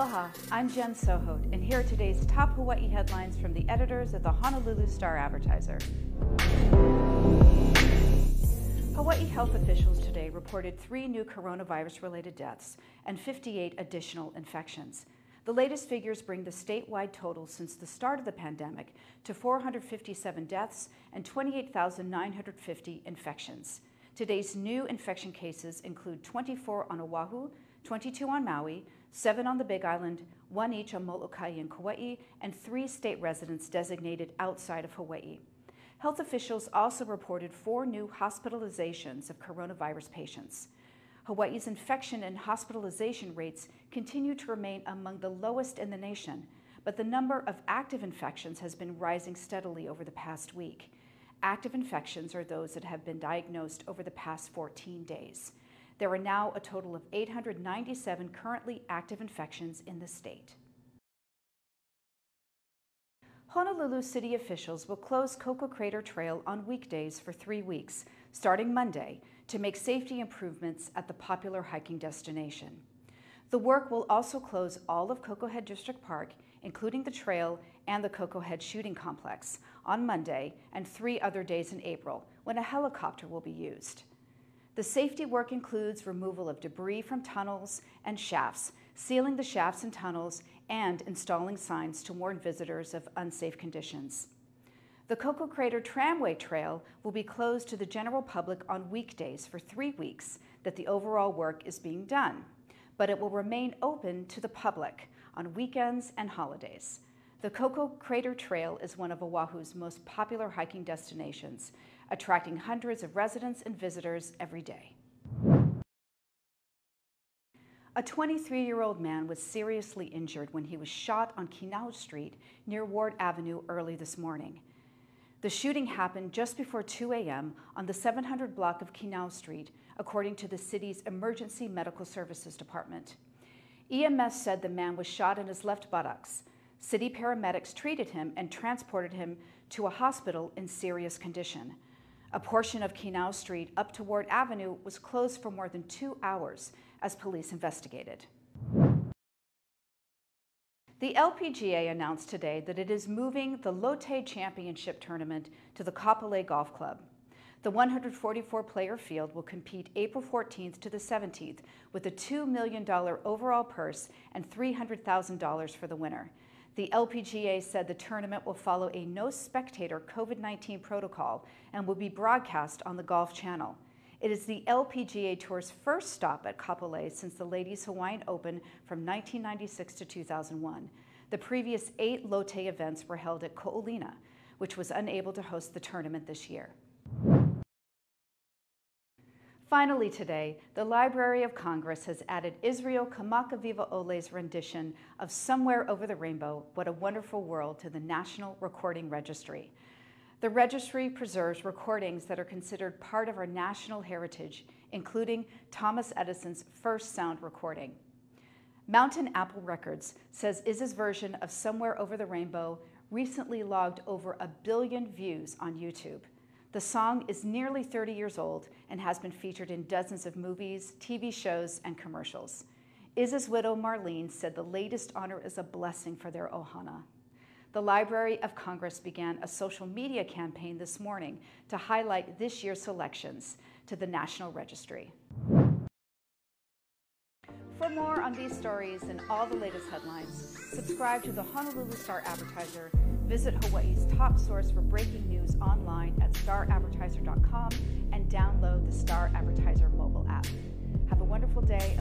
Aloha, I'm Jen Sohot, and here are today's top Hawaii headlines from the editors of the Honolulu Star Advertiser. Hawaii health officials today reported three new coronavirus related deaths and 58 additional infections. The latest figures bring the statewide total since the start of the pandemic to 457 deaths and 28,950 infections. Today's new infection cases include 24 on Oahu, 22 on Maui, seven on the Big Island, one each on Molokai and Kauai, and three state residents designated outside of Hawaii. Health officials also reported four new hospitalizations of coronavirus patients. Hawaii's infection and hospitalization rates continue to remain among the lowest in the nation, but the number of active infections has been rising steadily over the past week. Active infections are those that have been diagnosed over the past 14 days. There are now a total of 897 currently active infections in the state. Honolulu city officials will close Koko Crater Trail on weekdays for three weeks, starting Monday, to make safety improvements at the popular hiking destination. The work will also close all of Koko Head District Park, including the trail and the Koko Head Shooting Complex, on Monday and three other days in April, when a helicopter will be used. The safety work includes removal of debris from tunnels and shafts, sealing the shafts and tunnels, and installing signs to warn visitors of unsafe conditions. The Koko Crater Tramway Trail will be closed to the general public on weekdays for three weeks that the overall work is being done, but it will remain open to the public on weekends and holidays. The Koko Crater Trail is one of Oahu's most popular hiking destinations, attracting hundreds of residents and visitors every day. A 23 year old man was seriously injured when he was shot on Kinau Street near Ward Avenue early this morning. The shooting happened just before 2 a.m. on the 700 block of Kinau Street, according to the city's Emergency Medical Services Department. EMS said the man was shot in his left buttocks. City paramedics treated him and transported him to a hospital in serious condition. A portion of Kinau Street up to Ward Avenue was closed for more than two hours as police investigated. The LPGA announced today that it is moving the Lotte Championship Tournament to the Kapolei Golf Club. The 144 player field will compete April 14th to the 17th with a $2 million overall purse and $300,000 for the winner. The LPGA said the tournament will follow a no spectator COVID 19 protocol and will be broadcast on the Golf Channel. It is the LPGA Tour's first stop at Kapolei since the Ladies Hawaiian Open from 1996 to 2001. The previous eight Lotte events were held at Ko Olina, which was unable to host the tournament this year. Finally today, the Library of Congress has added Israel Kamakawiwo'ole's rendition of Somewhere Over the Rainbow, What a Wonderful World to the National Recording Registry. The registry preserves recordings that are considered part of our national heritage, including Thomas Edison's first sound recording. Mountain Apple Records says Iz's version of Somewhere Over the Rainbow recently logged over a billion views on YouTube. The song is nearly 30 years old and has been featured in dozens of movies, TV shows, and commercials. Iz's widow, Marlene, said the latest honor is a blessing for their ohana. The Library of Congress began a social media campaign this morning to highlight this year's selections to the National Registry. For more on these stories and all the latest headlines, subscribe to the Honolulu Star Advertiser. Visit Hawaii's top source for breaking news online at staradvertiser.com and download the Star Advertiser mobile app. Have a wonderful day,